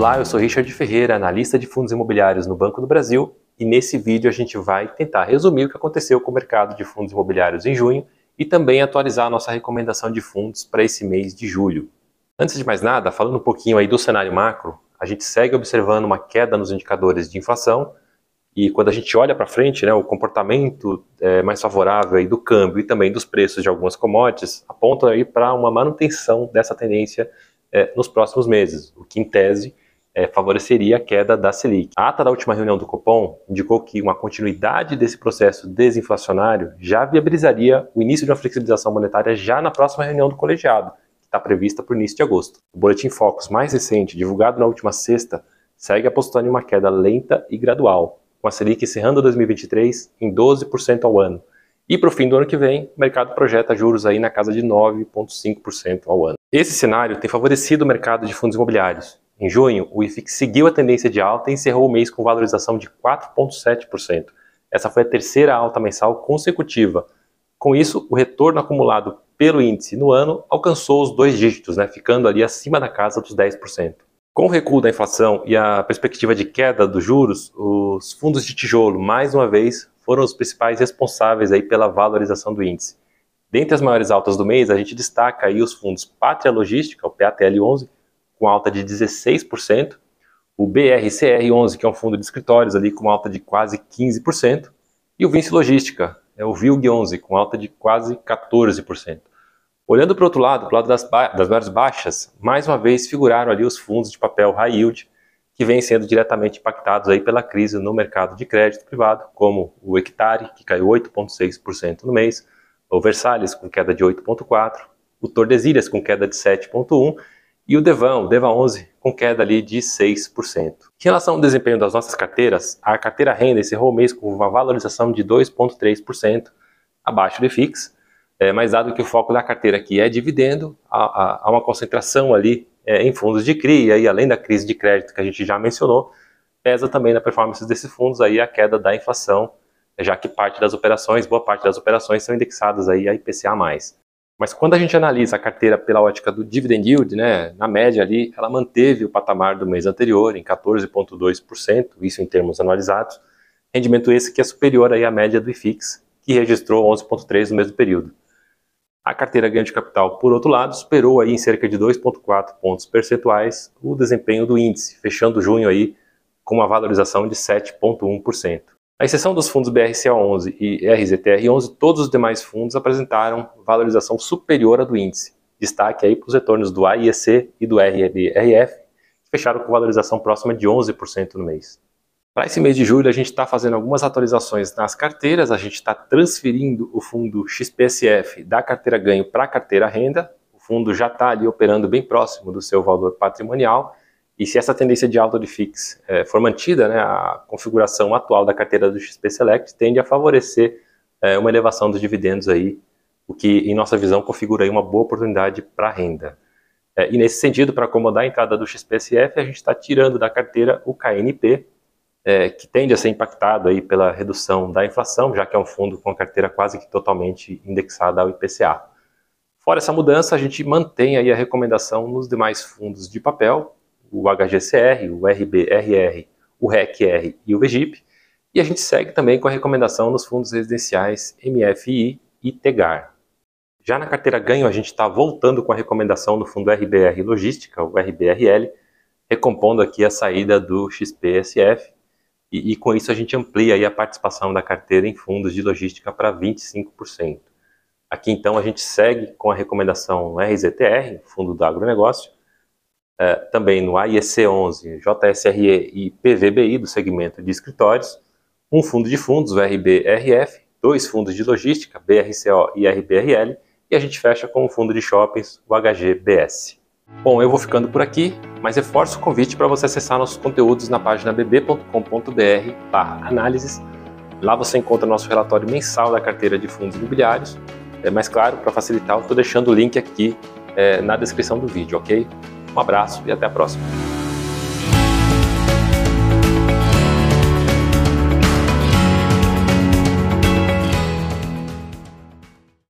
Olá, eu sou Richard Ferreira, analista de fundos imobiliários no Banco do Brasil, e nesse vídeo a gente vai tentar resumir o que aconteceu com o mercado de fundos imobiliários em junho e também atualizar a nossa recomendação de fundos para esse mês de julho. Antes de mais nada, falando um pouquinho aí do cenário macro, a gente segue observando uma queda nos indicadores de inflação e quando a gente olha para frente, né, o comportamento é, mais favorável aí do câmbio e também dos preços de algumas commodities aponta aí para uma manutenção dessa tendência é, nos próximos meses, o que em tese é, favoreceria a queda da Selic. A ata da última reunião do Copom indicou que uma continuidade desse processo desinflacionário já viabilizaria o início de uma flexibilização monetária já na próxima reunião do colegiado, que está prevista para o início de agosto. O Boletim Focus mais recente, divulgado na última sexta, segue apostando em uma queda lenta e gradual, com a Selic encerrando 2023 em 12% ao ano. E para o fim do ano que vem, o mercado projeta juros aí na casa de 9,5% ao ano. Esse cenário tem favorecido o mercado de fundos imobiliários. Em junho, o IFIX seguiu a tendência de alta e encerrou o mês com valorização de 4,7%. Essa foi a terceira alta mensal consecutiva. Com isso, o retorno acumulado pelo índice no ano alcançou os dois dígitos, né, ficando ali acima da casa dos 10%. Com o recuo da inflação e a perspectiva de queda dos juros, os fundos de tijolo, mais uma vez, foram os principais responsáveis aí pela valorização do índice. Dentre as maiores altas do mês, a gente destaca aí os fundos Pátria Logística, o PATL11, com alta de 16%, o BRCR11, que é um fundo de escritórios ali com alta de quase 15%, e o Vinci Logística, é o VILG11, com alta de quase 14%. Olhando para o outro lado, para o lado das, ba das maiores baixas, mais uma vez figuraram ali os fundos de papel high yield, que vêm sendo diretamente impactados aí pela crise no mercado de crédito privado, como o Hectare, que caiu 8,6% no mês, o Versalhes com queda de 8,4%, o Tordesilhas com queda de 7,1% e o Devan, o Deva 11, com queda ali de 6%. Em relação ao desempenho das nossas carteiras, a carteira renda encerrou o mês com uma valorização de 2,3%, abaixo do IFIX, é, mas dado que o foco da carteira aqui é dividendo, há, há uma concentração ali é, em fundos de CRI, e além da crise de crédito que a gente já mencionou, pesa também na performance desses fundos aí a queda da inflação, já que parte das operações, boa parte das operações são indexadas aí a IPCA+. Mas quando a gente analisa a carteira pela ótica do dividend yield, né, na média ali, ela manteve o patamar do mês anterior em 14,2%, isso em termos anualizados, rendimento esse que é superior aí à média do IFIX, que registrou 11,3% no mesmo período. A carteira ganho de capital, por outro lado, superou aí em cerca de 2,4 pontos percentuais o desempenho do índice, fechando junho aí com uma valorização de 7,1%. A exceção dos fundos BRCA11 e RZTR11, todos os demais fundos apresentaram valorização superior à do índice. Destaque aí para os retornos do AIEC e do RBRF, que fecharam com valorização próxima de 11% no mês. Para esse mês de julho, a gente está fazendo algumas atualizações nas carteiras, a gente está transferindo o fundo XPSF da carteira ganho para a carteira renda, o fundo já está ali operando bem próximo do seu valor patrimonial, e se essa tendência de alta de FIX é, for mantida, né, a configuração atual da carteira do XP Select tende a favorecer é, uma elevação dos dividendos aí, o que, em nossa visão, configura aí uma boa oportunidade para renda. É, e nesse sentido, para acomodar a entrada do XPSF, a gente está tirando da carteira o KNP, é, que tende a ser impactado aí pela redução da inflação, já que é um fundo com a carteira quase que totalmente indexada ao IPCA. Fora essa mudança, a gente mantém aí a recomendação nos demais fundos de papel, o HGCR, o RBRR, o RECR e o VGIP. E a gente segue também com a recomendação nos fundos residenciais MFI e TEGAR. Já na carteira ganho, a gente está voltando com a recomendação no fundo RBR Logística, o RBRL, recompondo aqui a saída do XPSF, e, e com isso a gente amplia a participação da carteira em fundos de logística para 25%. Aqui então a gente segue com a recomendação RZTR, Fundo do Agronegócio, é, também no AIEC11, JSRE e PVBI do segmento de escritórios, um fundo de fundos, o RBRF, dois fundos de logística, BRCO e RBRL, e a gente fecha com o fundo de shoppings, o HGBS. Bom, eu vou ficando por aqui, mas reforço o convite para você acessar nossos conteúdos na página bb.com.br análises. Lá você encontra nosso relatório mensal da carteira de fundos imobiliários. É mais claro, para facilitar, eu estou deixando o link aqui é, na descrição do vídeo, ok? Abraço e até a próxima.